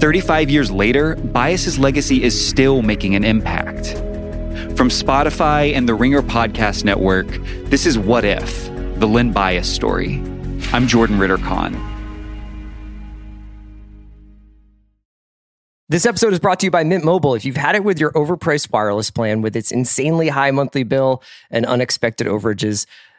35 years later, Bias's legacy is still making an impact. From Spotify and the Ringer Podcast Network, this is What If, the Len Bias story. I'm Jordan Ritter Conn. This episode is brought to you by Mint Mobile. If you've had it with your overpriced wireless plan with its insanely high monthly bill and unexpected overages,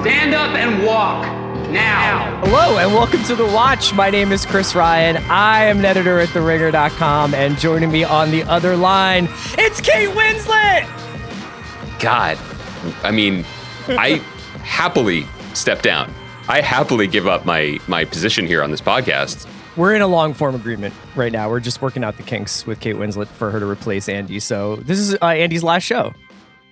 Stand up and walk now. Hello and welcome to The Watch. My name is Chris Ryan. I am an editor at TheRinger.com, and joining me on the other line, it's Kate Winslet. God, I mean, I happily step down. I happily give up my my position here on this podcast. We're in a long form agreement right now. We're just working out the kinks with Kate Winslet for her to replace Andy. So this is uh, Andy's last show.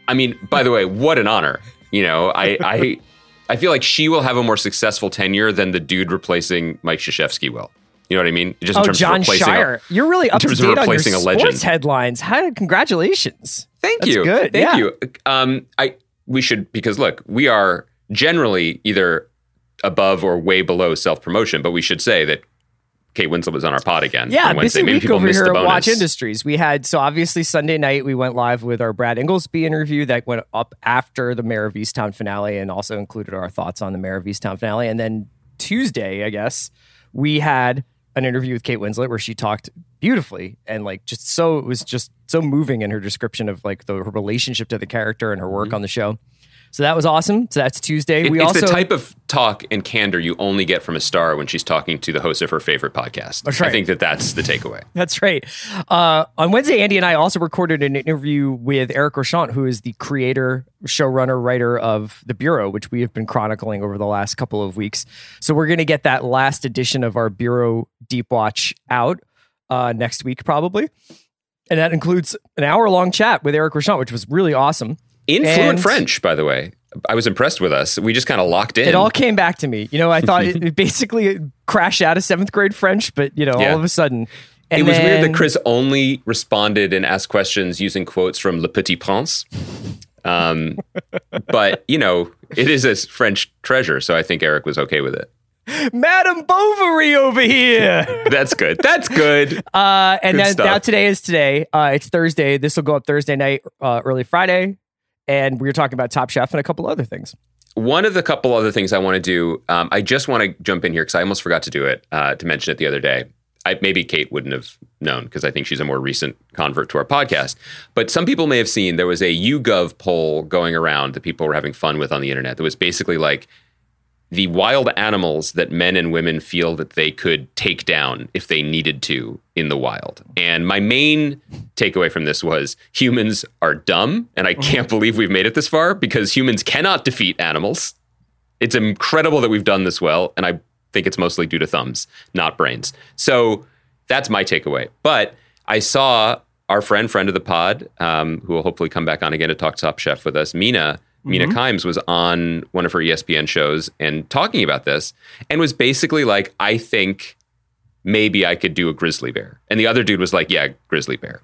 I mean, by the way, what an honor. You know, I I I feel like she will have a more successful tenure than the dude replacing Mike Krzyzewski will. You know what I mean? Just in oh, terms John of replacing Scheyer. A, You're really up to date on your sports legend. headlines. Hi, congratulations. Thank That's you. Good. Thank yeah. you. Um, I we should because look, we are generally either above or way below self promotion, but we should say that Kate Winslet was on our pod again. Yeah, on Wednesday. busy Maybe week over here at Watch Industries. We had so obviously Sunday night we went live with our Brad Ingelsby interview that went up after the Mare of Easttown finale and also included our thoughts on the Mare of Easttown finale. And then Tuesday, I guess, we had an interview with Kate Winslet where she talked beautifully and like just so it was just so moving in her description of like the her relationship to the character and her work mm-hmm. on the show. So that was awesome. So that's Tuesday. We it's also the type of talk and candor you only get from a star when she's talking to the host of her favorite podcast. That's right. I think that that's the takeaway. that's right. Uh, on Wednesday, Andy and I also recorded an interview with Eric Rochant, who is the creator, showrunner, writer of The Bureau, which we have been chronicling over the last couple of weeks. So we're going to get that last edition of our Bureau Deep Watch out uh, next week, probably. And that includes an hour long chat with Eric Rochant, which was really awesome. In fluent French, by the way. I was impressed with us. We just kind of locked in. It all came back to me. You know, I thought it, it basically crashed out of seventh grade French, but you know, yeah. all of a sudden. it was then, weird that Chris only responded and asked questions using quotes from Le Petit Prince. Um, but you know, it is a French treasure, so I think Eric was okay with it. Madame Bovary over here. That's good. That's good. Uh, and good then, now today is today. Uh, it's Thursday. This will go up Thursday night, uh, early Friday and we were talking about Top Chef and a couple other things. One of the couple other things I want to do, um, I just want to jump in here because I almost forgot to do it, uh, to mention it the other day. I, maybe Kate wouldn't have known because I think she's a more recent convert to our podcast. But some people may have seen there was a YouGov poll going around that people were having fun with on the internet that was basically like, the wild animals that men and women feel that they could take down if they needed to in the wild. And my main takeaway from this was humans are dumb, and I can't believe we've made it this far because humans cannot defeat animals. It's incredible that we've done this well, and I think it's mostly due to thumbs, not brains. So that's my takeaway. But I saw our friend, friend of the pod, um, who will hopefully come back on again to talk Top Chef with us, Mina Mina mm-hmm. Kimes was on one of her ESPN shows and talking about this and was basically like, I think maybe I could do a grizzly bear. And the other dude was like, yeah, grizzly bear.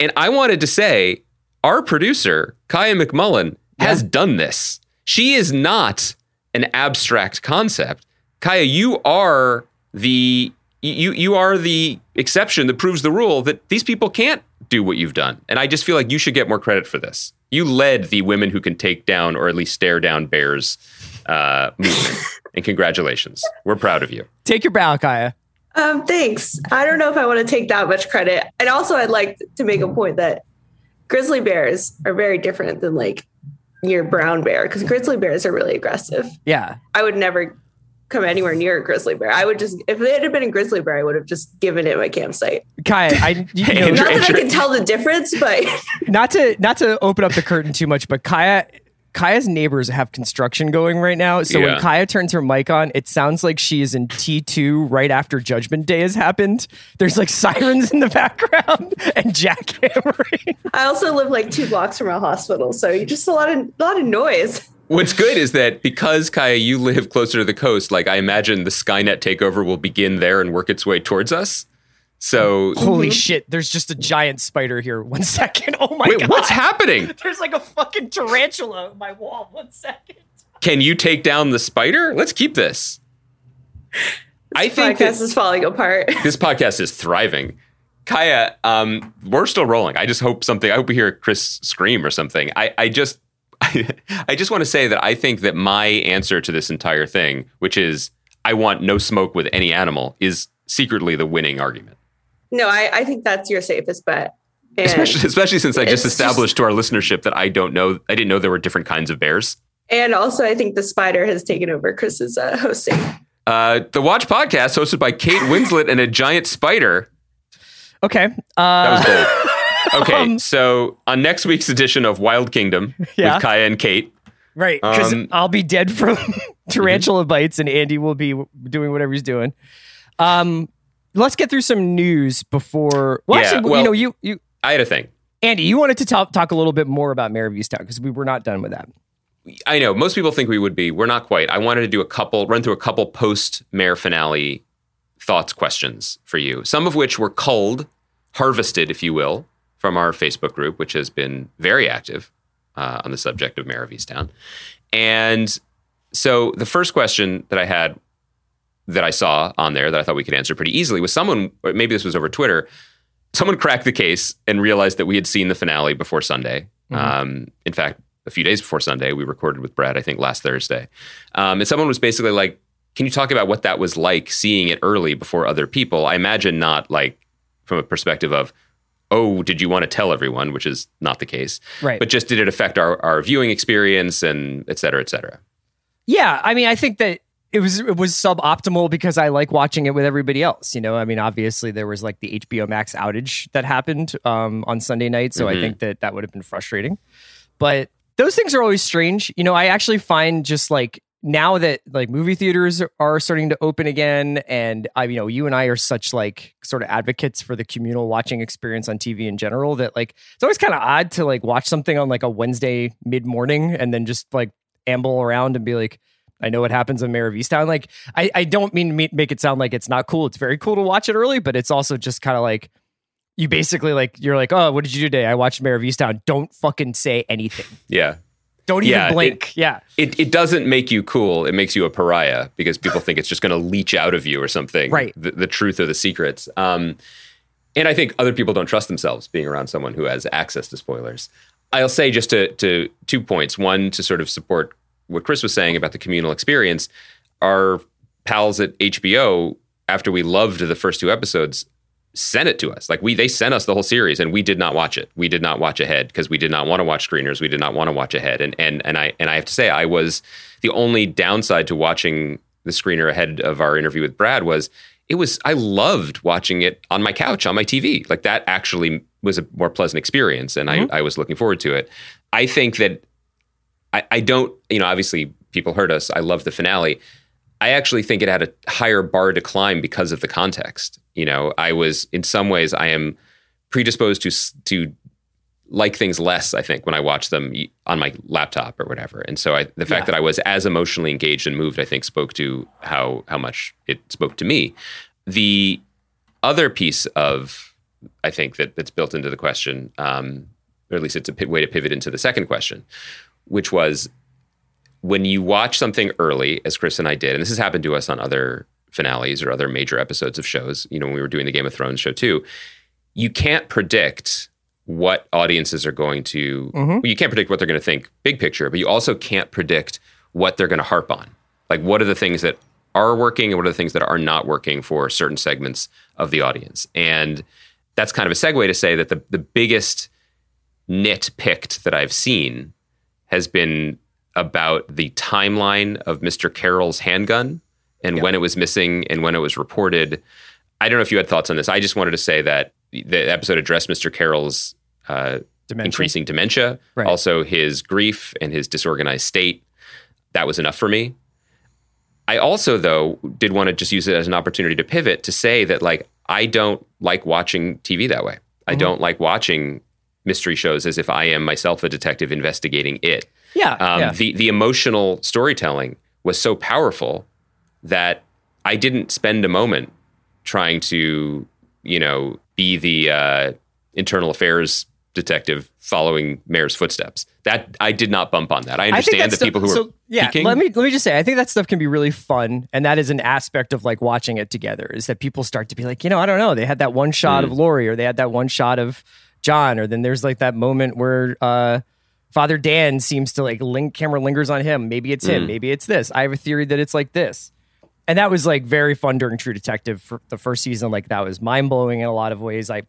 And I wanted to say, our producer, Kaya McMullen, has done this. She is not an abstract concept. Kaya, you are the you you are the exception that proves the rule that these people can't do what you've done. And I just feel like you should get more credit for this. You led the women who can take down or at least stare down bears uh, movement. and congratulations. We're proud of you. Take your bow, Kaya. Um, thanks. I don't know if I want to take that much credit. And also, I'd like to make a point that grizzly bears are very different than like your brown bear because grizzly bears are really aggressive. Yeah. I would never come anywhere near a grizzly bear. I would just, if it had been a grizzly bear, I would have just given it my campsite. Kaya, I you know, Not that I can tell the difference, but not to not to open up the curtain too much, but Kaya Kaya's neighbors have construction going right now. So Yeah. when Kaya turns her mic on, it sounds like she is in T2 right after Judgment Day has happened. There's like sirens in the background and jackhammering. I also live like two blocks from a hospital, so you just a lot of a lot of noise. What's good is that because Kaya, you live closer to the coast, like I imagine the Skynet takeover will begin there and work its way towards us. So Holy shit, there's just a giant spider here. One second. Oh my wait, god. what's happening? There's like a fucking tarantula on my wall. One second. Can you take down the spider? Let's keep this. I think Podcast is falling apart. this podcast is thriving. Kaya, um, we're still rolling. I just hope something. I hope we hear Chris scream or something. I, I just, I just want to say that I think that my answer to this entire thing, which is I want no smoke with any animal, is secretly the winning argument. No, I, I think that's your safest bet. And, Especially, especially since I just It's just- established to our listenership that I don't know. I didn't know there were different kinds of bears. and also, I think the spider has taken over Chris's uh, hosting. Uh, the Watch Podcast, hosted by Kate Winslet and a giant spider. Okay. That Uh, was bold. Okay, so on next week's edition of Wild Kingdom Yeah. with Kaya and Kate, right. Because Um, I'll be dead from tarantula bites and Andy will be doing whatever he's doing. Um, let's get through some news before. Well, Yeah, actually, well- you know, you, you, I had a thing. Andy, you wanted to talk, talk a little bit more about Mare of Easttown because we were not done with that. I know most people think we would be. We're not quite. I wanted to do a couple, run through a couple post Mare finale thoughts questions for you. Some of which were culled, harvested, if you will, from our Facebook group, which has been very active uh, on the subject of Mare of Easttown. And so the first question that I had that I saw on there that I thought we could answer pretty easily was someone, or maybe this was over Twitter, someone cracked the case and realized that we had seen the finale before Sunday. Um, in fact, a few days before Sunday, we recorded with Brad, I think last Thursday. Um, and someone was basically like, Can you talk about what that was like seeing it early before other people? I imagine not like from a perspective of, Oh, did you want to tell everyone, which is not the case. Right. But just did it affect our, our viewing experience and et cetera, et cetera? Yeah, I mean, I think that it was it was suboptimal because I like watching it with everybody else. You know, I mean, obviously there was like the HBO Max outage that happened um, on Sunday night, so I Mhm. think that that would have been frustrating. But those things are always strange. You know, I actually find just like now that like movie theaters are starting to open again, and I, you know, you and I are such like sort of advocates for the communal watching experience on TV in general that like it's always kind of odd to like watch something on like a Wednesday mid morning and then just like amble around and be like, I know what happens in Mare of Easttown. Like, I, I don't mean to make it sound like it's not cool. It's very cool to watch it early, but it's also just kind of like you basically like you're like, oh, what did you do today? I watched Mare of Easttown. Don't fucking say anything. Yeah. Don't even Yeah, it- blink. yeah, It, it doesn't make you cool. It makes you a pariah because people think it's just going to leach out of you or something. Right. The, the truth or the secrets. Um, and I think other people don't trust themselves being around someone who has access to spoilers. I'll say just to, to two points. One, to sort of support what Chris was saying about the communal experience. Our pals at HBO, after we loved the first two episodes, sent it to us. Like we, they sent us the whole series, and we did not watch it. We did not watch ahead because we did not want to watch screeners. We did not want to watch ahead. And and and I and I have to say, I was the only downside to watching the screener ahead of our interview with Brad was it was I loved watching it on my couch on my TV. Like that actually was a more pleasant experience, and I, mm-hmm. I was looking forward to it. I think that I, I don't, you know, obviously people heard us. I love the finale. I actually think it had a higher bar to climb because of the context. You know, I was in some ways I am predisposed to to like things less. I think when I watch them on my laptop or whatever, and so I, the fact Yeah. that I was as emotionally engaged and moved, I think spoke to how how much it spoke to me. the other piece of I think that that's built into the question, um, or at least it's a way to pivot into the second question, which was when you watch something early, as Chris and I did, and this has happened to us on other finales or other major episodes of shows. You know, when we were doing the Game of Thrones show too, you can't predict what audiences are going to. Well, you can't predict what they're going to think big picture, but you also can't predict what they're going to harp on. Like, what are the things that are working and what are the things that are not working for certain segments of the audience? And that's kind of a segue to say that the the biggest nit picked that I've seen has been about the timeline of Mr. Carroll's handgun and when it was missing and when it was reported. I don't know if you had thoughts on this. I just wanted to say that the episode addressed Mr. Carroll's uh, Dementia? increasing dementia, Right. also his grief and his disorganized state. That was enough for me. I also, though, did want to just use it as an opportunity to pivot to say that, like, I don't like watching TV that way. I don't like watching mystery shows as if I am myself a detective investigating it. Yeah. Um, yeah. The the emotional storytelling was so powerful that I didn't spend a moment trying to, you know, be the uh, internal affairs detective following Mare's footsteps. That I did not bump on that. I I understand that the stuff- people who so, are yeah. peeking. Let me let me just say, I think that stuff can be really fun, and that is an aspect of like watching it together. Is that people start to be like, you know, I don't know, they had that one shot Mm. of Lori, or they had that one shot of John, or then there's like that moment where uh, Father Dan seems to like link camera lingers on him. Maybe it's Mm. him. Maybe it's this. I have a theory that it's like this. And that was like very fun during True Detective for the first season. Like that was mind blowing in a lot of ways. I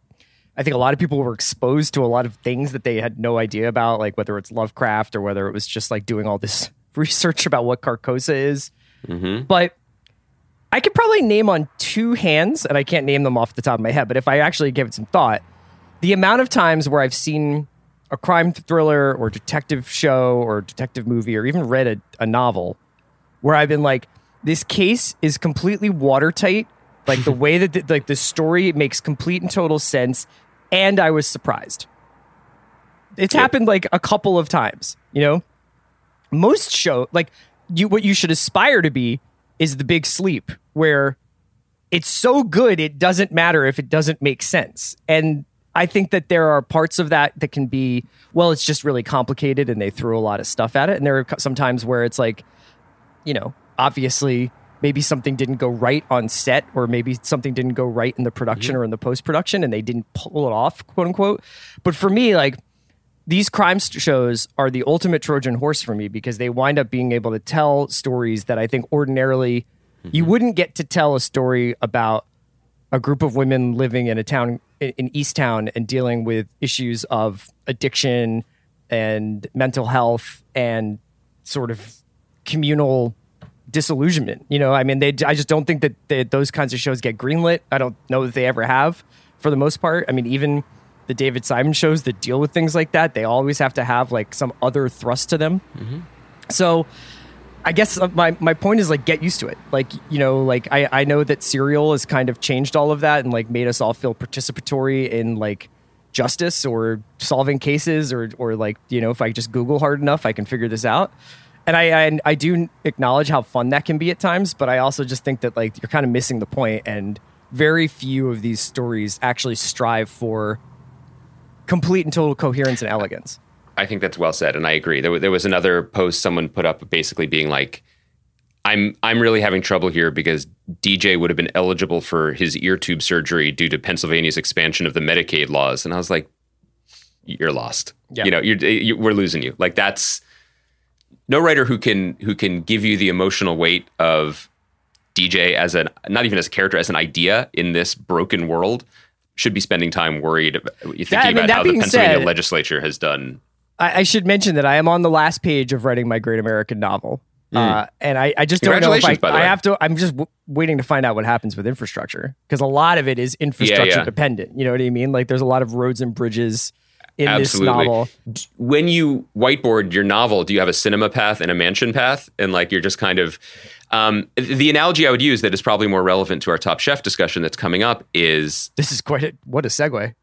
I think a lot of people were exposed to a lot of things that they had no idea about, like whether it's Lovecraft or whether it was just like doing all this research about what Carcosa is. But I could probably name on two hands, and I can't name them off the top of my head, but if I actually give it some thought, the amount of times where I've seen a crime thriller or detective show or detective movie or even read a, a novel where I've been like, this case is completely watertight. Like the way that the, like the story makes complete and total sense, and I was surprised. It's happened like a couple of times, you know. Most show like you what you should aspire to be is the big sleep where it's so good it doesn't matter if it doesn't make sense. And I think that there are parts of that that can be well, it's just really complicated and they threw a lot of stuff at it. And there are sometimes where it's like, you know, obviously maybe something didn't go right on set or maybe something didn't go right in the production or in the post production and they didn't pull it off, quote unquote. But for me, like these crime shows are the ultimate Trojan horse for me because they wind up being able to tell stories that I think ordinarily you mm-hmm. wouldn't get to tell a story about a group of women living in a town in in East Town and dealing with issues of addiction and mental health and sort of communal disillusionment. You know, I mean, they I just don't think that they, those kinds of shows get greenlit. I don't know that they ever have for the most part. I mean, even the David Simon shows that deal with things like that, they always have to have like some other thrust to them. Mm-hmm. So I guess uh, my, my point is like get used to it. Like, you know, like I, I know that Serial has kind of changed all of that and like made us all feel participatory in like justice or solving cases or or like, you know, if I just Google hard enough, I can figure this out. And I, I I do acknowledge how fun that can be at times, but I also just think that like you're kind of missing the point and very few of these stories actually strive for complete and total coherence and elegance. I think that's well said, and I agree. There, there was another post someone put up, basically being like, "I'm I'm really having trouble here because DJ would have been eligible for his ear tube surgery due to Pennsylvania's expansion of the Medicaid laws," and I was like, "You're lost. Yeah. You know, you're, you, we're losing you. Like that's no writer who can who can give you the emotional weight of DJ as an not even as a character as an idea in this broken world." Should be spending time worried, about, thinking I mean, about how the Pennsylvania said- legislature has done I, I should mention that I am on the last page of writing my great American novel. Uh, and I, I just don't know if I. Congratulations, by the I have to, I'm just w- waiting to find out what happens with infrastructure because a lot of it is infrastructure yeah. dependent. You know what I mean? Like there's a lot of roads and bridges in this novel. when you whiteboard your novel, do you have a cinema path and a mansion path? And like you're just kind of um, the analogy I would use that is probably more relevant to our Top Chef discussion that's coming up is This is quite a, what a segue.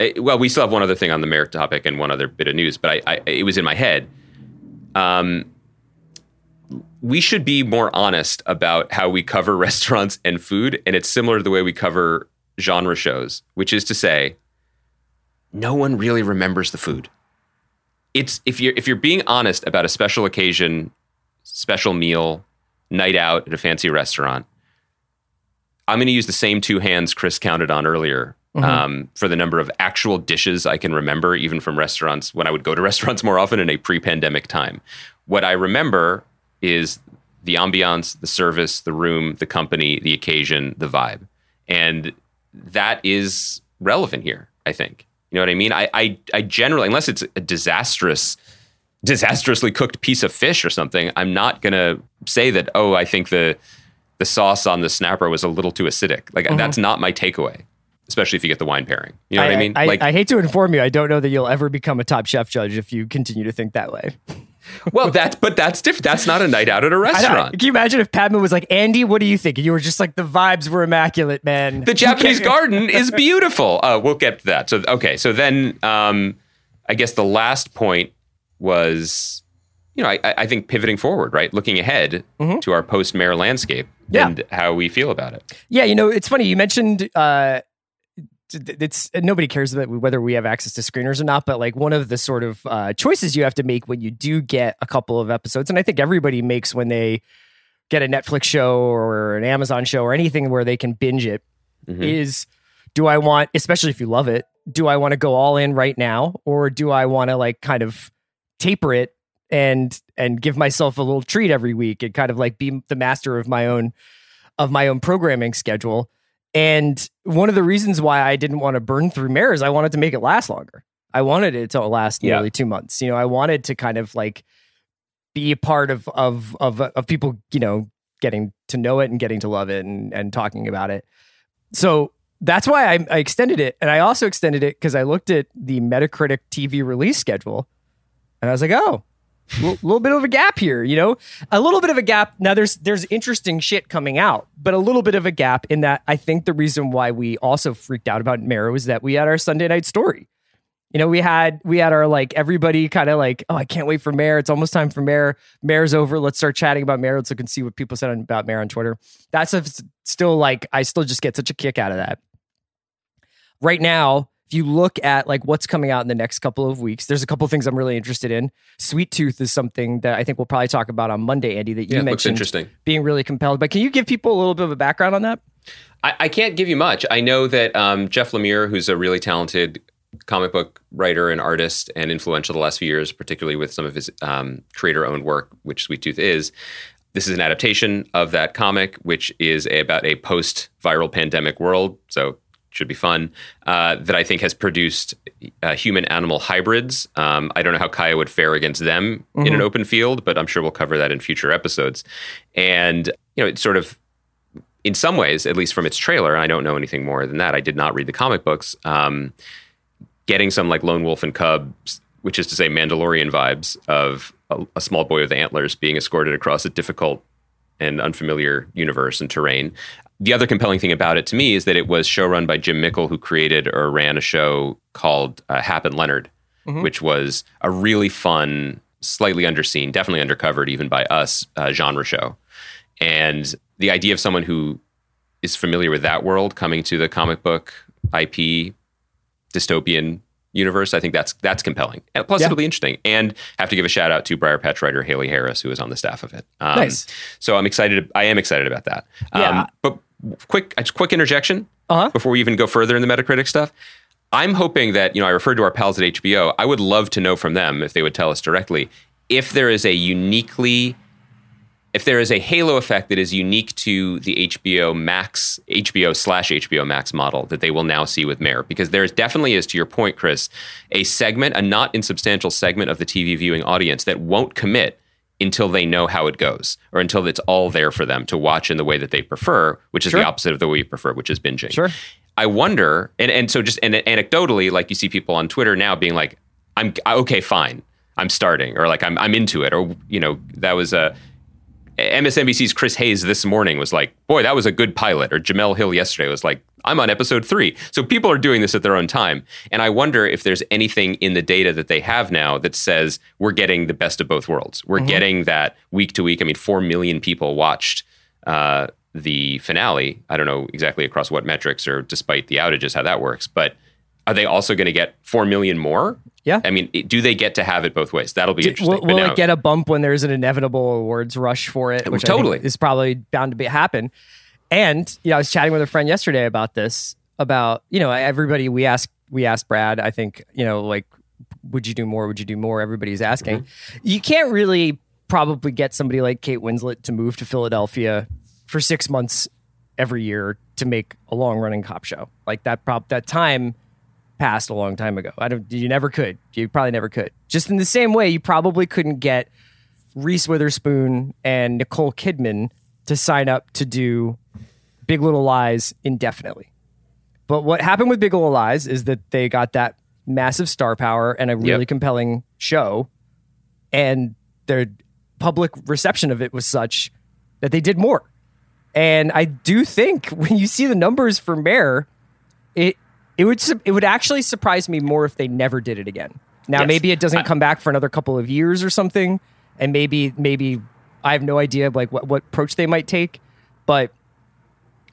Eh, well, we still have one other thing on the merit topic and one other bit of news, but I, I it was in my head. Um, we should be more honest about how we cover restaurants and food. And it's similar to the way we cover genre shows, which is to say, no one really remembers the food. It's if you're if you're being honest about a special occasion, special meal, night out at a fancy restaurant, I'm going to use the same two hands Chris counted on earlier um, for the number of actual dishes I can remember, even from restaurants when I would go to restaurants more often in a pre-pandemic time. What I remember is the ambiance, the service, the room, the company, the occasion, the vibe, and that is relevant here. I think. You know what I mean? I, I, I generally, unless it's a disastrous, disastrously cooked piece of fish or something, I'm not gonna say that. Oh, I think the the sauce on the snapper was a little too acidic. Like that's not my takeaway. Especially if you get the wine pairing. You know what I mean? I, like, I hate to inform you, I don't know that you'll ever become a top chef judge if you continue to think that way. well, that's but that's different. That's not a night out at a restaurant. Can you imagine if Padma was like, Andy, what do you think? And you were just like, the vibes were immaculate, man. The Japanese garden is beautiful. Uh, we'll get to that. So okay, so then um, I guess the last point was, you know, I, I think pivoting forward, right, looking ahead to our post Mare landscape Mm-hmm. Yeah. and how we feel about it. Yeah, you know, it's funny. You mentioned uh, it's nobody cares about whether we have access to screeners or not, but like one of the sort of uh, choices you have to make when you do get a couple of episodes, and I think everybody makes when they get a Netflix show or an Amazon show or anything where they can binge it, is Mhm. do I want, especially if you love it, do I want to go all in right now, or do I want to like kind of taper it and and give myself a little treat every week and kind of like be the master of my own of my own programming schedule. And one of the reasons why I didn't want to burn through Mare is I wanted to make it last longer. I wanted it to last Yeah. nearly two months. You know, I wanted to kind of like be a part of of of uh, of people, you know, getting to know it and getting to love it and and talking about it. So that's why I, I extended it, and I also extended it because I looked at the Metacritic TV release schedule, and I was like, oh, a little, little bit of a gap here, you know, a little bit of a gap. Now there's there's interesting shit coming out, but a little bit of a gap in that I think the reason why we also freaked out about Marrow is that we had our Sunday night story. You know, we had we had our like everybody kind of like, oh, I can't wait for Mare. It's almost time for Mare. Mare's over. Let's start chatting about Mare. Let's look and see what people said about Mare on Twitter. That's a, still like I still just get such a kick out of that. Right now, if you look at like what's coming out in the next couple of weeks, there's a couple of things I'm really interested in. Sweet Tooth is something that I think we'll probably talk about on Monday, Andy. That you Yeah, mentioned interesting. being really compelled. But can you give people a little bit of a background on that? I, I can't give you much. I know that um, Jeff Lemire, who's a really talented comic book writer and artist and influential the last few years, particularly with some of his um, creator-owned work, which Sweet Tooth is. This is an adaptation of that comic, which is a, about a post-viral pandemic world. So should be fun. Uh, that I think has produced uh, human-animal hybrids. Um, I don't know how Kaya would fare against them in an open field, but I'm sure we'll cover that in future episodes. And you know, it's sort of in some ways, at least from its trailer, I don't know anything more than that. I did not read the comic books. Um, getting some like Lone Wolf and Cubs, which is to say Mandalorian vibes of a, a small boy with antlers being escorted across a difficult and unfamiliar universe and terrain. The other compelling thing about it to me is that it was showrun by Jim Mickle, who created or ran a show called uh, Hap and Leonard, which was a really fun, slightly underseen, definitely undercovered even by us, uh, genre show. And the idea of someone who is familiar with that world coming to the comic book IP dystopian universe, I think that's that's compelling. And plus, Yeah. it'll be interesting. And have to give a shout out to Briar Patch writer Haley Harris, who is on the staff of it. Um, Nice. So I'm excited. I am excited about that. Um, Yeah. But quick, just quick interjection Uh-huh. before we even go further in the Metacritic stuff. I'm hoping that you know I referred to our pals at HBO. I would love to know from them if they would tell us directly if there is a uniquely if there is a halo effect that is unique to the HBO Max, HBO slash HBO Max model that they will now see with Mare, because there definitely is, to your point, Chris, a segment, a not insubstantial segment of the TV viewing audience that won't commit until they know how it goes, or until it's all there for them to watch in the way that they prefer, which is Sure. the opposite of the way you prefer, which is binging. Sure. I wonder, and, and so just and anecdotally, like you see people on Twitter now being like, "I'm okay, fine, I'm starting," or like I'm I'm into it, or you know, that was a MSNBC's Chris Hayes this morning was like, boy, that was a good pilot. Or Jemele Hill yesterday was like, I'm on episode three. So people are doing this at their own time. And I wonder if there's anything in the data that they have now that says we're getting the best of both worlds. We're getting that week to week. I mean, 4 million people watched uh, the finale. I don't know exactly across what metrics or despite the outages how that works. But are they also going to get 4 million more? Yeah. I mean, do they get to have it both ways? That'll be Do- interesting. will, will now- it get a bump when there's an inevitable awards rush for it? Oh, which I think Totally. is probably bound to be happen. And you know, I was chatting with a friend yesterday about this. About you know, everybody we asked we asked Brad. I think you know, like, would you do more? Would you do more? Everybody's asking. Mm-hmm. You can't really probably get somebody like Kate Winslet to move to Philadelphia for six months every year to make a long running cop show like that. Prop that time passed a long time ago. I don't. You never could. You probably never could. Just in the same way, you probably couldn't get Reese Witherspoon and Nicole Kidman to sign up to do Big Little Lies indefinitely. But what happened with Big Little Lies is that they got that massive star power and a really Yep. compelling show, and their public reception of it was such that they did more. And I do think when you see the numbers for Mare, it it would su- it would actually surprise me more if they never did it again. Now Yes. maybe it doesn't come back for another couple of years or something, and maybe maybe I have no idea like what what approach they might take, but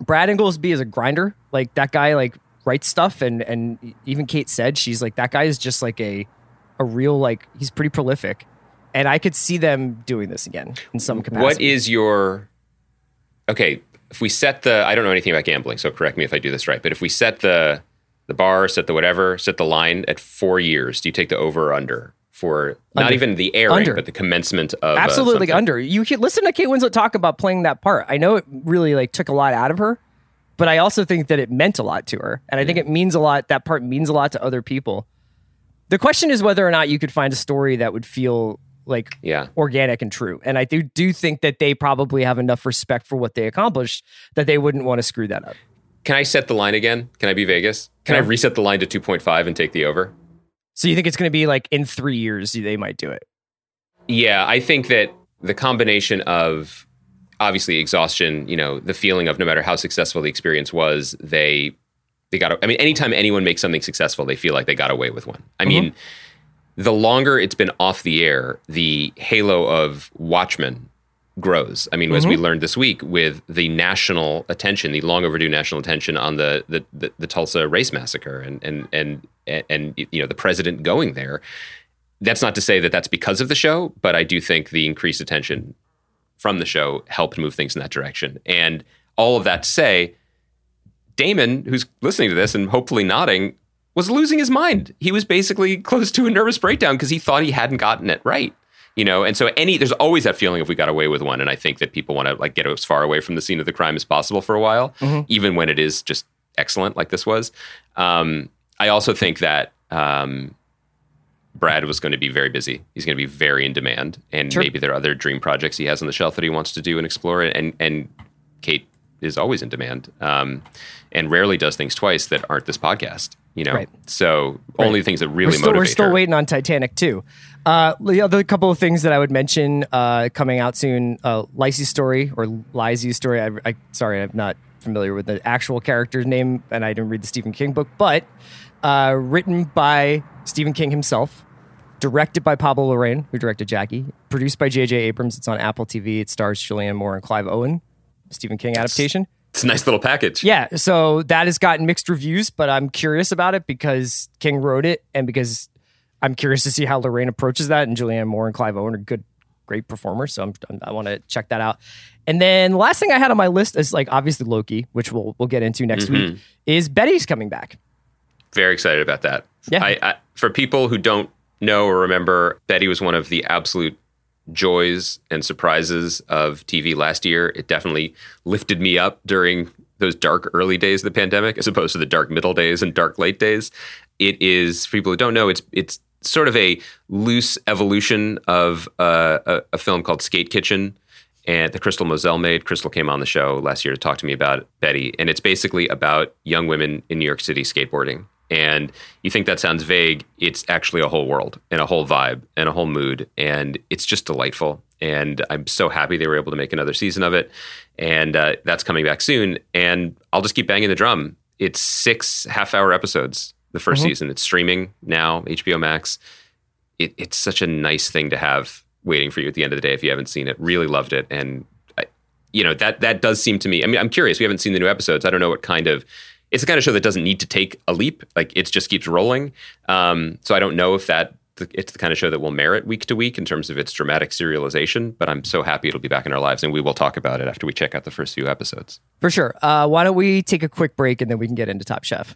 Brad Ingelsby is a grinder. Like that guy like writes stuff and and even Kate said she's like that guy is just like a a real like he's pretty prolific. And I could see them doing this again in some capacity. What is your okay? If we set the, I don't know anything about gambling, so correct me if I do this right. But if we set the the bar, set the whatever, set the line at four years, do you take the over or under for not Under. even the airing, Under. but the commencement of uh, absolutely something? under. You can listen to Kate Winslet talk about playing that part. I know it really like took a lot out of her, but I also think that it meant a lot to her, and I think it means a lot. That part means a lot to other people. The question is whether or not you could find a story that would feel like Yeah. organic and true. And I do do think that they probably have enough respect for what they accomplished that they wouldn't want to screw that up. Can I set the line again? Can I be Vegas? Can I reset the line to two point five and take the over? So you think it's going to be like in three years they might do it? Yeah, I think that the combination of obviously exhaustion, you know, the feeling of no matter how successful the experience was, they they got. I mean, anytime anyone makes something successful, they feel like they got away with one. I mm-hmm. mean, the longer it's been off the air, the halo of Watchmen grows. I mean, as we mm-hmm. learned this week with the national attention, the long overdue national attention on the the, the, the Tulsa race massacre, and and and and you know the president going there. That's not to say that that's because of the show, but I do think the increased attention from the show helped move things in that direction. And all of that to say, Damon, who's listening to this and hopefully nodding, was losing his mind. He was basically close to a nervous breakdown because he thought he hadn't gotten it right. You know, and so any there's always that feeling if we got away with one, and I think that people want to like get as far away from the scene of the crime as possible for a while, even when it is just excellent like this was. Um, I also think that um, Brad was going to be very busy. He's going to be very in demand, and Sure. maybe there are other dream projects he has on the shelf that he wants to do and explore. And and Kate is always in demand, um, and rarely does things twice that aren't this podcast. You know, Right. so only things that really we're still, motivate we're still her. waiting on Titanic too. Uh, the other couple of things that I would mention uh, coming out soon: uh, Lacey's story or Lizzie's story. I, I sorry, I'm not familiar with the actual character's name, and I didn't read the Stephen King book, but uh, written by Stephen King himself, directed by Pablo Larraín, who directed Jackie, produced by J.J. Abrams. It's on Apple TV. It stars Julianne Moore and Clive Owen. Stephen King adaptation. It's a nice little package. Yeah, so that has gotten mixed reviews, but I'm curious about it because King wrote it, and because I'm curious to see how Larraín approaches that. And Julianne Moore and Clive Owen are good, great performers, so I'm, I want to check that out. And then the last thing I had on my list is like obviously Loki, which we'll we'll get into next week. Mm-hmm. Is Betty's coming back? Very excited about that. Yeah. I, I, for people who don't know or remember, Betty was one of the absolute joys and surprises of TV last year. It definitely lifted me up during those dark early days of the pandemic, as opposed to the dark middle days and dark late days. It is for people who don't know. It's it's sort of a loose evolution of uh, a, a film called Skate Kitchen and the Crystal Moselle made. Crystal came on the show last year to talk to me about Betty, and it's basically about young women in New York City skateboarding. And you think that sounds vague? It's actually a whole world and a whole vibe and a whole mood, and it's just delightful. and I'm so happy they were able to make another season of it, and uh, that's coming back soon. And I'll just keep banging the drum. It's six half-hour episodes. The 1st Mhm. season. It's streaming now, HBO Max. It, it's such a nice thing to have waiting for you at the end of the day if you haven't seen it. Really loved it, and I, you know that that does seem to me. I mean, I'm curious. We haven't seen the new episodes. I don't know what kind of. It's the kind of show that doesn't need to take a leap. Like it just keeps rolling. Um, so I don't know if that it's the kind of show that will merit week to week in terms of its dramatic serialization. But I'm so happy it'll be back in our lives, and we will talk about it after we check out the first few episodes. For sure. Uh, why don't we take a quick break and then we can get into Top Chef?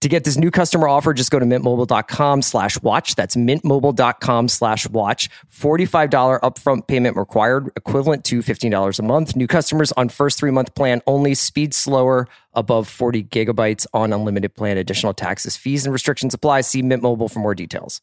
To get this new customer offer, just go to mintmobile.com slash watch. That's mintmobile.com slash watch. $45 upfront payment required, equivalent to $15 a month. New customers on first three month plan only. Speed slower, above 40 gigabytes on unlimited plan. Additional taxes, fees, and restrictions apply. See Mint Mobile for more details.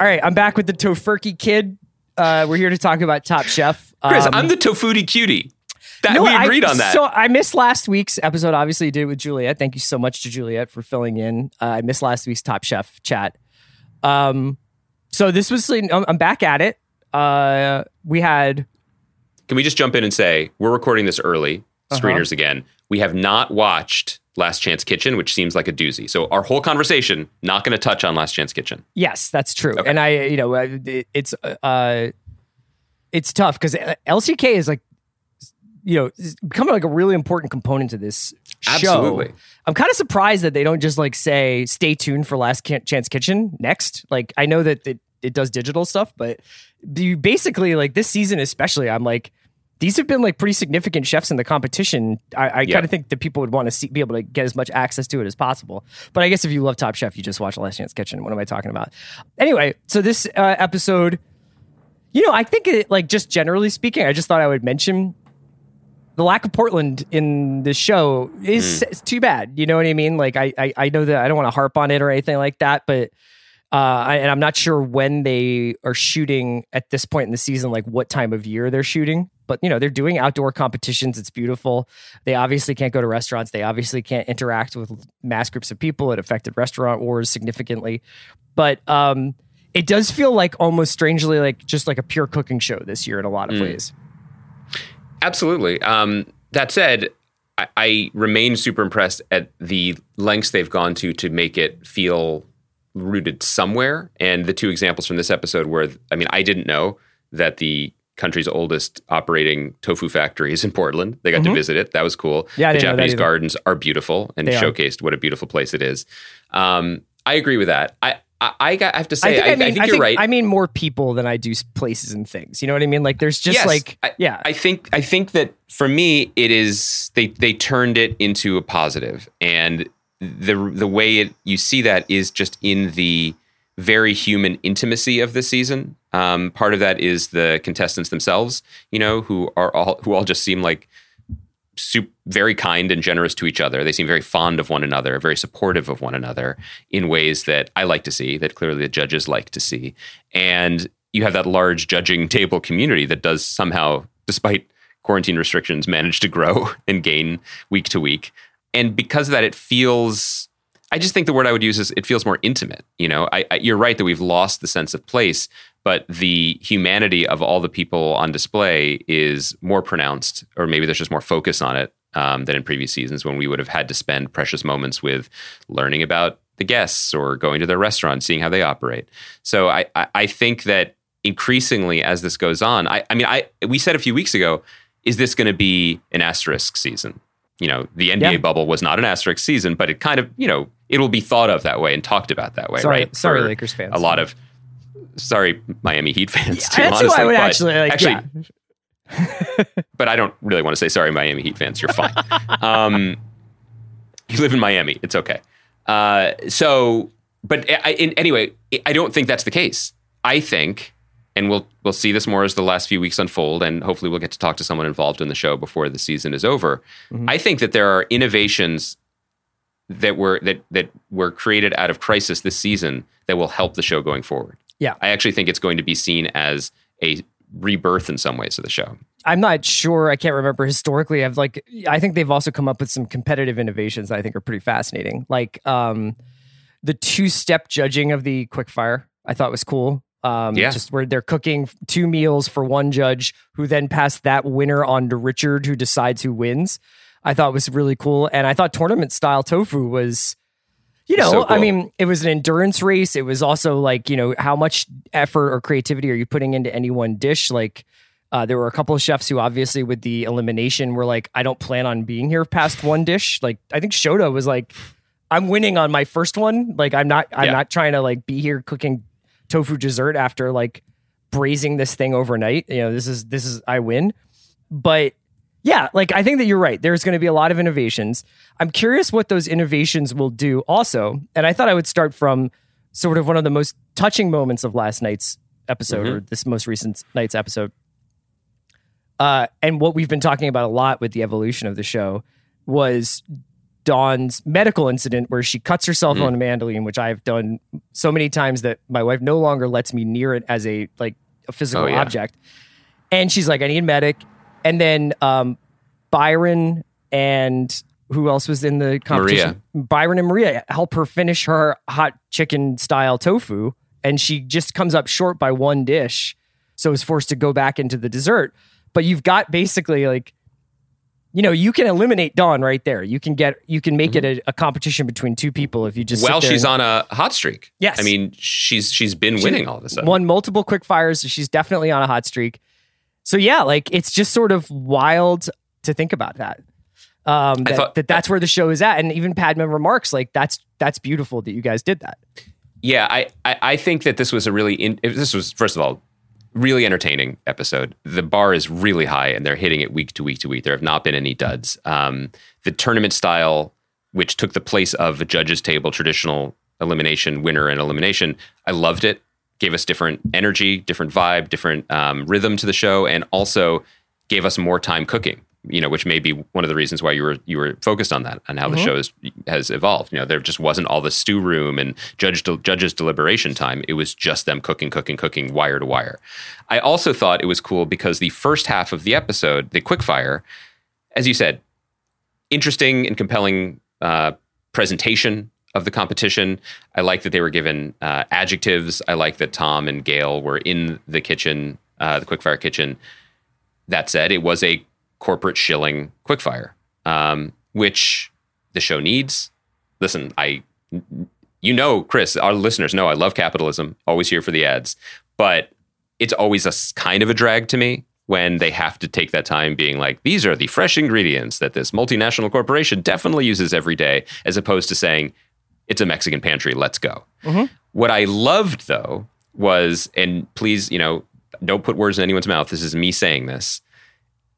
All right, I'm back with the Tofurky kid. Uh, we're here to talk about Top Chef. Chris, Um, I'm the tofutti cutie. That No, we I- agreed on that. So I missed last week's episode. Obviously, you did it with Juliet. Thank you so much to Juliet for filling in. Uh, I missed last week's Top Chef chat. Um, so this was I'm back at it. Uh, we had Can we just jump in and say we're recording this early, Uh-huh. screeners again. We have not watched Last Chance Kitchen, which seems like a doozy. So our whole conversation not going to touch on Last Chance Kitchen. yes, that's true. Okay. And I, you know, uh, it's uh, it's tough because LCK is like, you know, becoming like a really important component to this show. Absolutely. I'm kind of surprised that they don't just like say, "Stay tuned for Last Chance Kitchen" next. Like, I know that it, it does digital stuff, but you basically like this season, especially, I'm like, these have been like pretty significant chefs in the competition. I, I Yeah. kind of think that people would want to see, be able to get as much access to it as possible. But I guess if you love Top Chef, you just watch Last Chance Kitchen. What am I talking about? Anyway, so this uh, episode, you know, I think it, like just generally speaking, I just thought I would mention the lack of Portland in the show is it's too bad. You know what I mean? Like I, I, I know that I don't want to harp on it or anything like that, but uh, I, and I'm not sure when they are shooting at this point in the season, like what time of year they're shooting. But you know, they're doing outdoor competitions. It's beautiful. They obviously can't go to restaurants. They obviously can't interact with mass groups of people. It affected restaurant wars significantly. But um, it does feel like almost strangely like just like a pure cooking show this year in a lot of ways. Absolutely. Um, that said, I, I remain super impressed at the lengths they've gone to to make it feel rooted somewhere. And the two examples from this episode where, I mean, I didn't know that the country's oldest operating tofu factories in Portland. They got to visit it. That was cool. Mm-hmm. Yeah, the didn't know that Japanese gardens are beautiful and They are. showcased what a beautiful place it is. Um, I agree with that. I, I, I got- I have to say, I, I, mean, think you're right. I mean more people than I do places and things. You know what I mean? Like there's just Yes, like I, yeah. I think I think that for me it is they they turned it into a positive and the the way it you see that is just in the very human intimacy of the season. Um, part of that is the contestants themselves, you know, who are all who all just seem like su- very kind and generous to each other. They seem very fond of one another, very supportive of one another in ways that I like to see, that clearly the judges like to see. And you have that large judging table community that does somehow, despite quarantine restrictions, manage to grow and gain week to week. And because of that, it feels. I just think the word I would use is it feels more intimate. You know, I, I, you're right that we've lost the sense of place, but the humanity of all the people on display is more pronounced, or maybe there's just more focus on it um, than in previous seasons when we would have had to spend precious moments with learning about the guests or going to their restaurant, seeing how they operate. So I, I, I think that increasingly as this goes on, I, I mean, I we said a few weeks ago, is this going to be an asterisk season? you know, the NBA Yeah. bubble was not an asterisk season, but it kind of, you know, it'll be thought of that way and talked about that way, Sorry- right? sorry, For Lakers fans. A lot of sorry, Miami Heat fans. too, That's who I would actually like. actually, yeah. but I don't really want to say sorry, Miami Heat fans. You're fine. um, you live in Miami. It's okay. Uh, so, but I, in, anyway, I don't think that's the case. I think, and we'll we'll see this more as the last few weeks unfold, and hopefully we'll get to talk to someone involved in the show before the season is over. I think that there are innovations that were that that were created out of crisis this season that will help the show going forward. Yeah. I actually think it's going to be seen as a rebirth in some ways of the show. I'm not sure. I can't remember historically. I've like I think they've also come up with some competitive innovations that I think are pretty fascinating. Like um the two step judging of the quickfire, I thought was cool. Um Yeah. just where they're cooking two meals for one judge who then passed that winner on to Richard who decides who wins. I thought was really cool. And I thought tournament style tofu was you know, So I mean, it was an endurance race. It was also like, you know, how much effort or creativity are you putting into any one dish? Like, uh, there were a couple of chefs who obviously with the elimination were like, I don't plan on being here past one dish. Like, I think Shota was like, I'm winning on my first one. Like, I'm not, I'm Yeah. not trying to like be here cooking tofu dessert after like braising this thing overnight. You know, this is, this is, I win. But yeah, like I think that you're right. There's going to be a lot of innovations. I'm curious what those innovations will do also. And I thought I would start from sort of one of the most touching moments of last night's episode or this most recent night's episode. Uh, and what we've been talking about a lot with the evolution of the show was Dawn's medical incident where she cuts herself on a mandolin, which I've done so many times that my wife no longer lets me near it as a like a physical Oh, yeah. object. And she's like, I need a medic. And then um, Byron and who else was in the competition? Byron and Maria help her finish her hot chicken style tofu. And she just comes up short by one dish. So is forced to go back into the dessert. But you've got basically like, you know, you can eliminate Dawn right there. You can get, you can make it a, a competition between two people if you just. well, she's and- on a hot streak. Yes. I mean, she's she's been She winning all of a sudden. Won multiple quick fires. So She's definitely on a hot streak. So yeah, like it's just sort of wild to think about that. Um, that, thought- that that's where the show is at, and even Padma remarks like that's that's beautiful that you guys did that. Yeah, I, I, I think that this was a really in, this was first of all really entertaining episode. The bar is really high, and they're hitting it week to week to week. There have not been any duds. Um, the tournament style, which took the place of a judges table traditional elimination winner and elimination, I loved it. Gave us different energy, different vibe, different um, rhythm to the show, and also gave us more time cooking. You know, which may be one of the reasons why you were you were focused on that and how the show is, has evolved. You know, there just wasn't all the stew room and judge judges deliberation time. It was just them cooking, cooking, cooking, wire to wire. I also thought it was cool because the first half of the episode, the quickfire, as you said, interesting and compelling uh, presentation of the competition. I like that they were given uh, adjectives. I like that Tom and Gail were in the kitchen, uh, the quickfire kitchen. That said, it was a corporate shilling quickfire, um, which the show needs. Listen, I, you know, Chris, our listeners know I love capitalism. Always here for the ads, but it's always a kind of a drag to me when they have to take that time being like, these are the fresh ingredients that this multinational corporation definitely uses every day, as opposed to saying, it's a Mexican pantry, let's go. Mm-hmm. What I loved though was, and please, you know, don't put words in anyone's mouth. This is me saying this.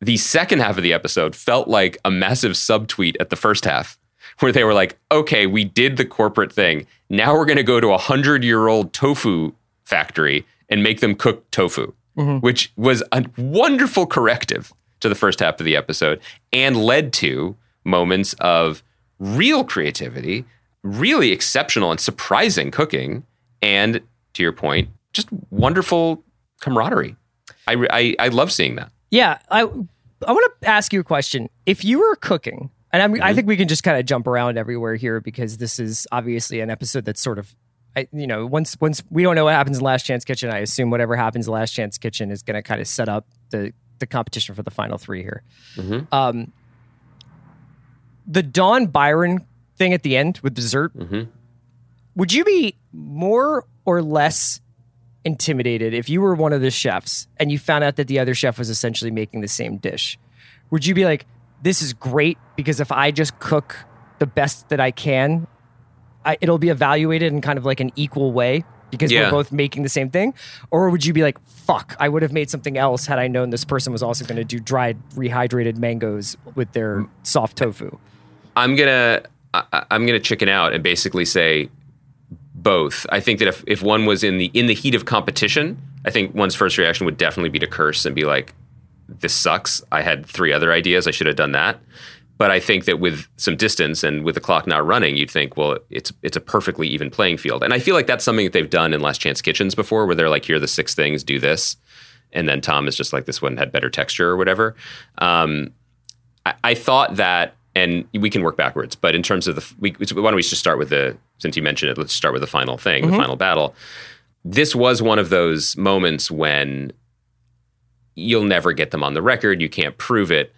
The second half of the episode felt like a massive subtweet at the first half, where they were like, okay, we did the corporate thing. Now we're going to go to a hundred year old tofu factory and make them cook tofu, mm-hmm. which was a wonderful corrective to the first half of the episode and led to moments of real creativity, really exceptional and surprising cooking, and to your point, just wonderful camaraderie. I, I, I love seeing that. Yeah, I I want to ask you a question. If you were cooking, and I'm, I think we can just kind of jump around everywhere here because this is obviously an episode that's sort of, I, you know, once once we don't know what happens in Last Chance Kitchen, I assume whatever happens in Last Chance Kitchen is going to kind of set up the the competition for the final three here. Um, the Dawn Byron thing at the end with dessert. Mm-hmm. Would you be more or less intimidated if you were one of the chefs and you found out that the other chef was essentially making the same dish? Would you be like, this is great because if I just cook the best that I can, I, it'll be evaluated in kind of like an equal way because Yeah. we're both making the same thing? Or would you be like, fuck, I would have made something else had I known this person was also going to do dried, rehydrated mangoes with their mm. soft tofu? I'm gonna I, I- I'm gonna chicken out and basically say both. I think that if, if one was in the in the heat of competition, I think one's first reaction would definitely be to curse and be like, "This sucks. I had three other ideas. I should have done that." But I think that with some distance and with the clock not running, you'd think, well, it's it's a perfectly even playing field. And I feel like that's something that they've done in Last Chance Kitchens before, where they're like, "Here are the six things. Do this," and then Tom is just like, "This one had better texture or whatever." Um, I, I thought that, and we can work backwards. But in terms of the, we, why don't we just start with the? Since you mentioned it, let's start with the final thing, the mm-hmm. final battle. This was one of those moments when you'll never get them on the record. You can't prove it.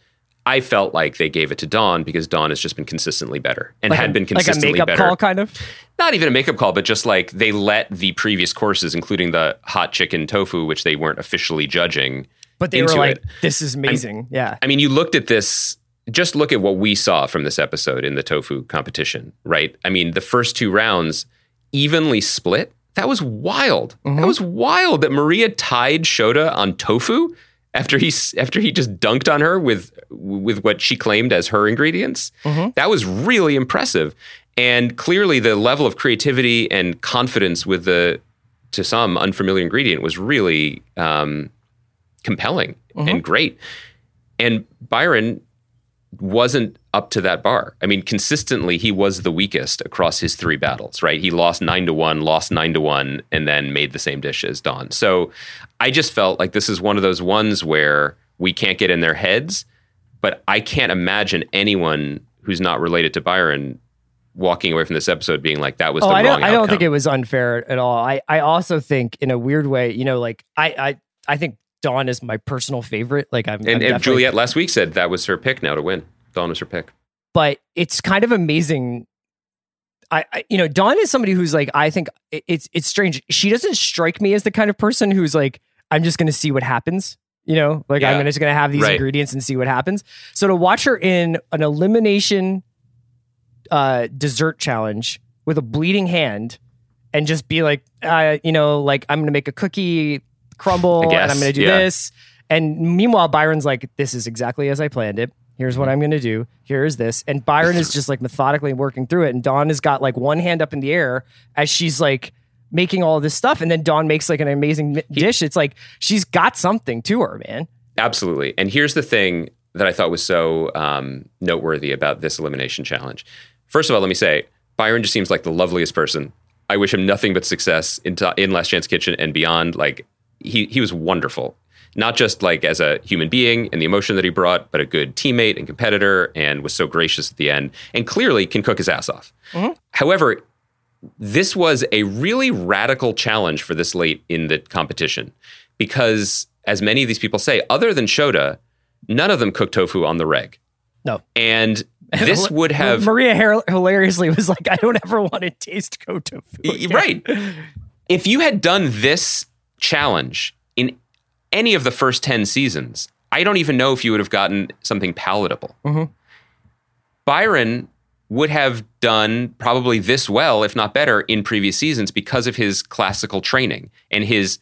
I felt like they gave it to Dawn because Dawn has just been consistently better and Like had a- been like a consistently makeup better call, kind of. not even a makeup call, but just like they let the previous courses, including the hot chicken tofu, which they weren't officially judging, But they were like, it. this is amazing. yeah. I mean, you looked at this. Just look at what we saw from this episode in the tofu competition, right? I mean, the first two rounds evenly split. That was wild. That mm-hmm. was wild that Maria tied Shota on tofu after he after he just dunked on her with with what she claimed as her ingredients. Mm-hmm. That was really impressive. And clearly the level of creativity and confidence with the to some unfamiliar ingredient was really um, compelling mm-hmm. and great. And Byron wasn't up to that bar. I mean, consistently, he was the weakest across his three battles, right? He lost nine to one, lost nine to one, and then made the same dish as Dawn. So I just felt like this is one of those ones where we can't get in their heads, but I can't imagine anyone who's not related to Byron walking away from this episode being like, that was Oh, the I wrong don't. I don't think it was unfair at all. I, I also think, in a weird way, you know, like I, I, I think Dawn is my personal favorite. Like I'm, I'm And, and Juliet last week said that was her pick now to win. Dawn was her pick. but it's kind of amazing. I, I, you know, Dawn is somebody who's like, I think it- it's it's strange. She doesn't strike me as the kind of person who's like, I'm just going to see what happens. You know, like I'm just going to have these Right. ingredients and see what happens. So to watch her in an elimination uh, dessert challenge with a bleeding hand and just be like, uh, you know, like I'm going to make a cookie crumble and I'm going to do yeah. this. And meanwhile, Byron's like, this is exactly as I planned it. Here's what I'm going to do. Here's this. And Byron is just like methodically working through it. And Dawn has got like one hand up in the air as she's like making all this stuff. And then Dawn makes like an amazing dish. It's like she's got something to her, man. Absolutely. And here's the thing that I thought was so um, noteworthy about this elimination challenge. First of all, let me say, Byron just seems like the loveliest person. I wish him nothing but success in, in Last Chance Kitchen and beyond. Like he he was wonderful, not just like as a human being and the emotion that he brought, but a good teammate and competitor, and was so gracious at the end, and clearly can cook his ass off. Mm-hmm. However, this was a really radical challenge for this late in the competition because, as many of these people say, other than Shota, none of them cook tofu on the reg. No. And this would have Maria hilariously was like, I don't ever want to taste koto food. Y- right. If you had done this challenge in any of the first 10 seasons, I don't even know if you would have gotten something palatable. Mm-hmm. Byron would have done probably this well, if not better, in previous seasons because of his classical training and his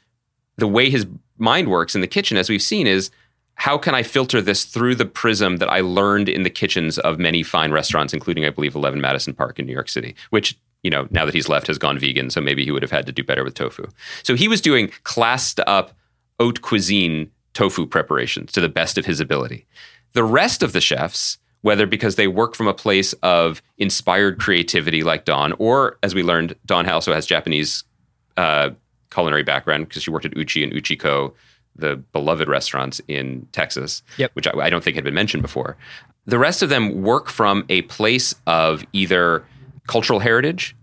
the way his mind works in the kitchen, as we've seen, is how can I filter this through the prism that I learned in the kitchens of many fine restaurants, including, I believe, 11 Madison Park in New York City, which, you know, now that he's left has gone vegan. So maybe he would have had to do better with tofu. So he was doing classed up haute cuisine tofu preparations to the best of his ability. The rest of the chefs, whether because they work from a place of inspired creativity like Dawn, or as we learned, Dawn also has Japanese uh, culinary background because she worked at Uchi and Uchiko, the beloved restaurants in Texas, Yep. which I, I don't think had been mentioned before. The rest of them work from a place of either cultural heritage,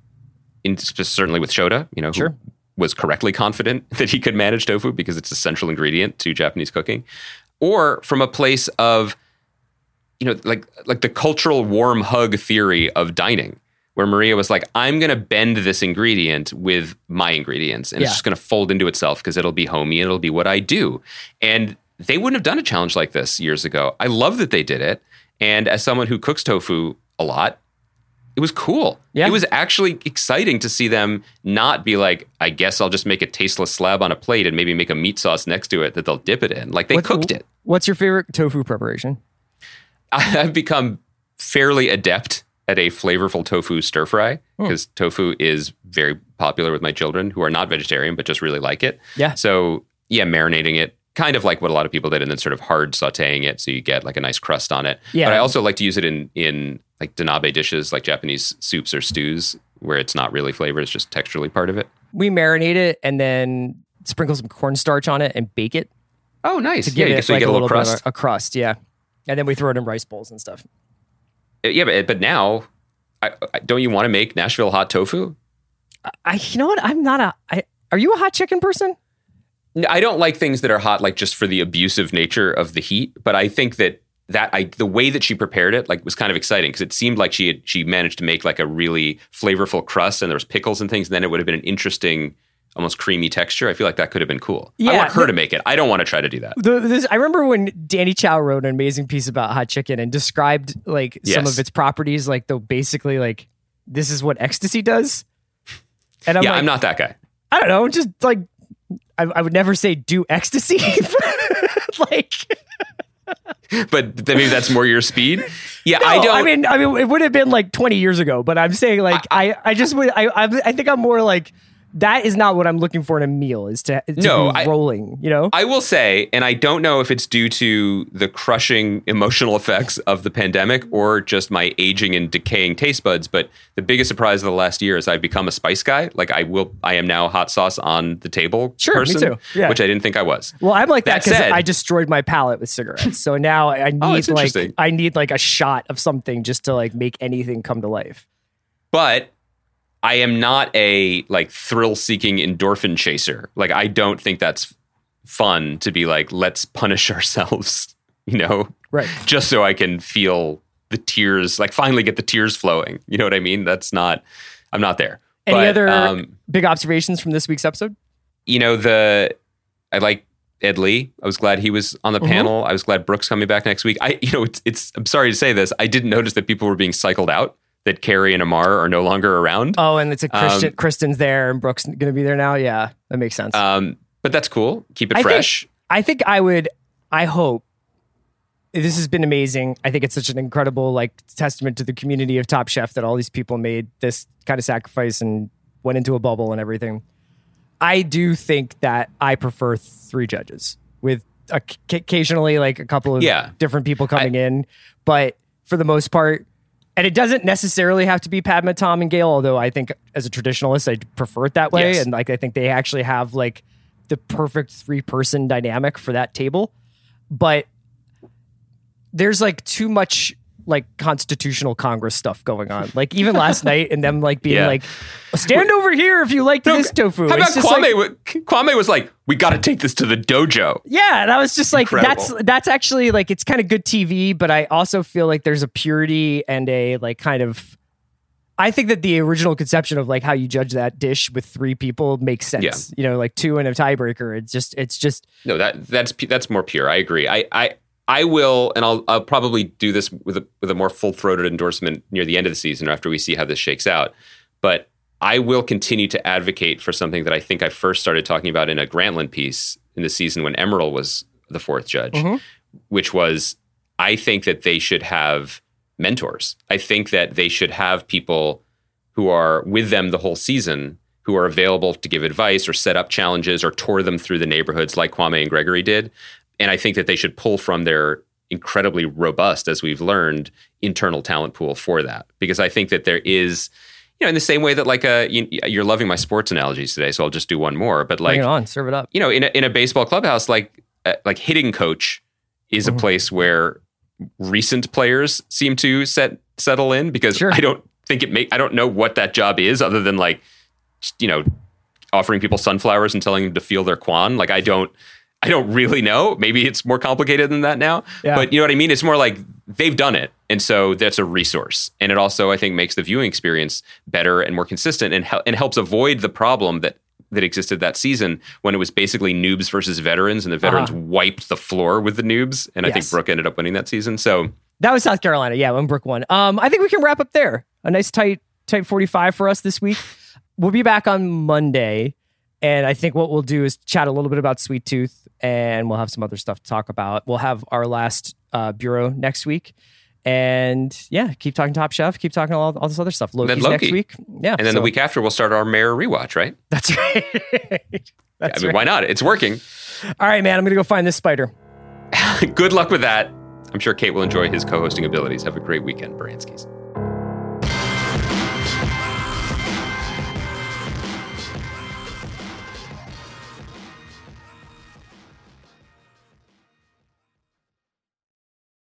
in, certainly with Shota, you know, Sure. was correctly confident that he could manage tofu because it's a central ingredient to Japanese cooking, or from a place of you know, like like the cultural warm hug theory of dining, where Maria was like, "I'm going to bend this ingredient with my ingredients, and Yeah. it's just going to fold into itself because it'll be homey and it'll be what I do." And they wouldn't have done a challenge like this years ago. I love that they did it, And as someone who cooks tofu a lot, it was cool. Yeah. It was actually exciting to see them not be like, I guess I'll just make a tasteless slab on a plate and maybe make a meat sauce next to it that they'll dip it in. Like they cooked it. What's your favorite tofu preparation? I've become fairly adept at a flavorful tofu stir fry hmm. because tofu is very popular with my children who are not vegetarian but just really like it. Yeah. So yeah, marinating it kind of like what a lot of people did and then sort of hard sauteing it so you get like a nice crust on it. Yeah. But I also like to use it in in like donabe dishes like Japanese soups or stews where it's not really flavor, it's just texturally part of it. We marinate it and then sprinkle some cornstarch on it and bake it Oh, nice. to yeah, give you it so like a little, crust. a, a crust. Yeah, and then we throw it in rice bowls and stuff. Uh, yeah, but, uh, but now I, I, don't you want to make Nashville hot tofu? I, you know what? I'm not a. I, are you a hot chicken person? I don't like things that are hot, like just for the abusive nature of the heat. But I think that that I the way that she prepared it, like, was kind of exciting because it seemed like she had she managed to make like a really flavorful crust, and there was pickles and things. And then it would have been an interesting, almost creamy texture. I feel like that could have been cool. Yeah, I want her but- to make it. I don't want to try to do that. The, this, I remember when Danny Chau wrote an amazing piece about hot chicken and described like some of its properties, like the basically like this is what ecstasy does. And I'm yeah, like, I'm not that guy. I don't know, just like I, I would never say do ecstasy. like But then maybe that's more your speed. Yeah, I don't. I mean, I mean, it would have been like 20 years ago, but I'm saying like I, I just would. I, I, I think I'm more like that is not what I'm looking for in a meal. Is to, to No, be I- rolling. You know, I will say, and I don't know if it's due to the crushing emotional effects of the pandemic or just my aging and decaying taste buds, but the biggest surprise of the last year is I've become a spice guy. Like I will, I am now hot sauce on the table Sure, person. Yeah. which I didn't think I was. well, I'm like that because I destroyed my palate with cigarettes. So now I Oh, need it's like. I need like a shot of something just to like make anything come to life. But I am not a like thrill-seeking endorphin chaser. Like I don't think that's fun to be like, let's punish ourselves, you know, Right. just so I can feel the tears, like finally get the tears flowing. You know what I mean? That's not, I'm not there. Any But, other um, big observations from this week's episode? you know, the, I like Ed Lee. I was glad he was on the Mm-hmm. panel. I was glad Brooke's coming back next week. I, you know, it's, it's, I'm sorry to say this. I didn't notice that people were being cycled out, that Carrie and Amar are no longer around. Oh, and it's a Christian. Um, Kristen's there, and Brooke's going to be there now. Yeah, that makes sense. Um, but that's cool. Keep it I think- fresh. I think I would. I hope this has been amazing. I think it's such an incredible like testament to the community of Top Chef that all these people made this kind of sacrifice and went into a bubble and everything. I do think that I prefer three judges with occasionally like a couple of Yeah. different people coming in, but for the most part. And it doesn't necessarily have to be Padma, Tom, and Gail. Although I think, as a traditionalist, I prefer it that way. Yes. And like, I think they actually have like the perfect three person dynamic for that table. But there's like too much like constitutional Congress stuff going on. Like even last night, and them like being Yeah. like, "Stand over here if you like this tofu." How It's about Kwame? like- Kwame was like, "We got to take this to the dojo." yeah, and I was just like, Incredible. that's that's actually like it's kind of good TV, but I also feel like there's a purity and a like kind of. I think that the original conception of like how you judge that dish with three people makes sense. Yeah. You know, like two and a tiebreaker. It's just it's just No, that that's that's more pure. I agree. I I I will, and I'll I'll probably do this with a with a more full throated endorsement near the end of the season or after we see how this shakes out. But I will continue to advocate for something that I think I first started talking about in a Grantland piece in the season when Emeril was the fourth judge, mm-hmm. which was I think that they should have mentors. I think that they should have people who are with them the whole season who are available to give advice or set up challenges or tour them through the neighborhoods like Kwame and Gregory did. And I think that they should pull from their incredibly robust, as we've learned, internal talent pool for that. Because I think that there is, you know, in the same way that like a, you, you're loving my sports analogies today, so I'll just do one more. But like, bring it on, serve it up. you know, in a, in a baseball clubhouse, like uh, like hitting coach is Mm-hmm. a place where recent players seem to set settle in because Sure. I don't think it make I don't know what that job is other than like you know offering people sunflowers and telling them to feel their quan. Like I don't I don't really know. Maybe it's more complicated than that now. Yeah. But you know what I mean? It's more like they've done it. And so that's a resource. And it also I think makes the viewing experience better and more consistent and hel- and helps avoid the problem that that existed that season when it was basically noobs versus veterans and the veterans wiped the floor with the noobs and I think Yes. Brooke ended up winning that season. So That was South Carolina. Yeah, when Brooke won. Um, I think we can wrap up there. A nice tight tight 45 for us this week. We'll be back on Monday. And I think what we'll do is chat a little bit about Sweet Tooth and we'll have some other stuff to talk about. We'll have our last uh, bureau next week. And yeah, keep talking Top Chef, keep talking all, all this other stuff. Loki's Loki. next week. Yeah. And then so- the week after, we'll start our Mare rewatch, right? That's right. That's I mean, right. why not? It's working. All right, man. I'm going to go find this spider. Good luck with that. I'm sure Kate will enjoy his co hosting abilities. Have a great weekend, Baranskis.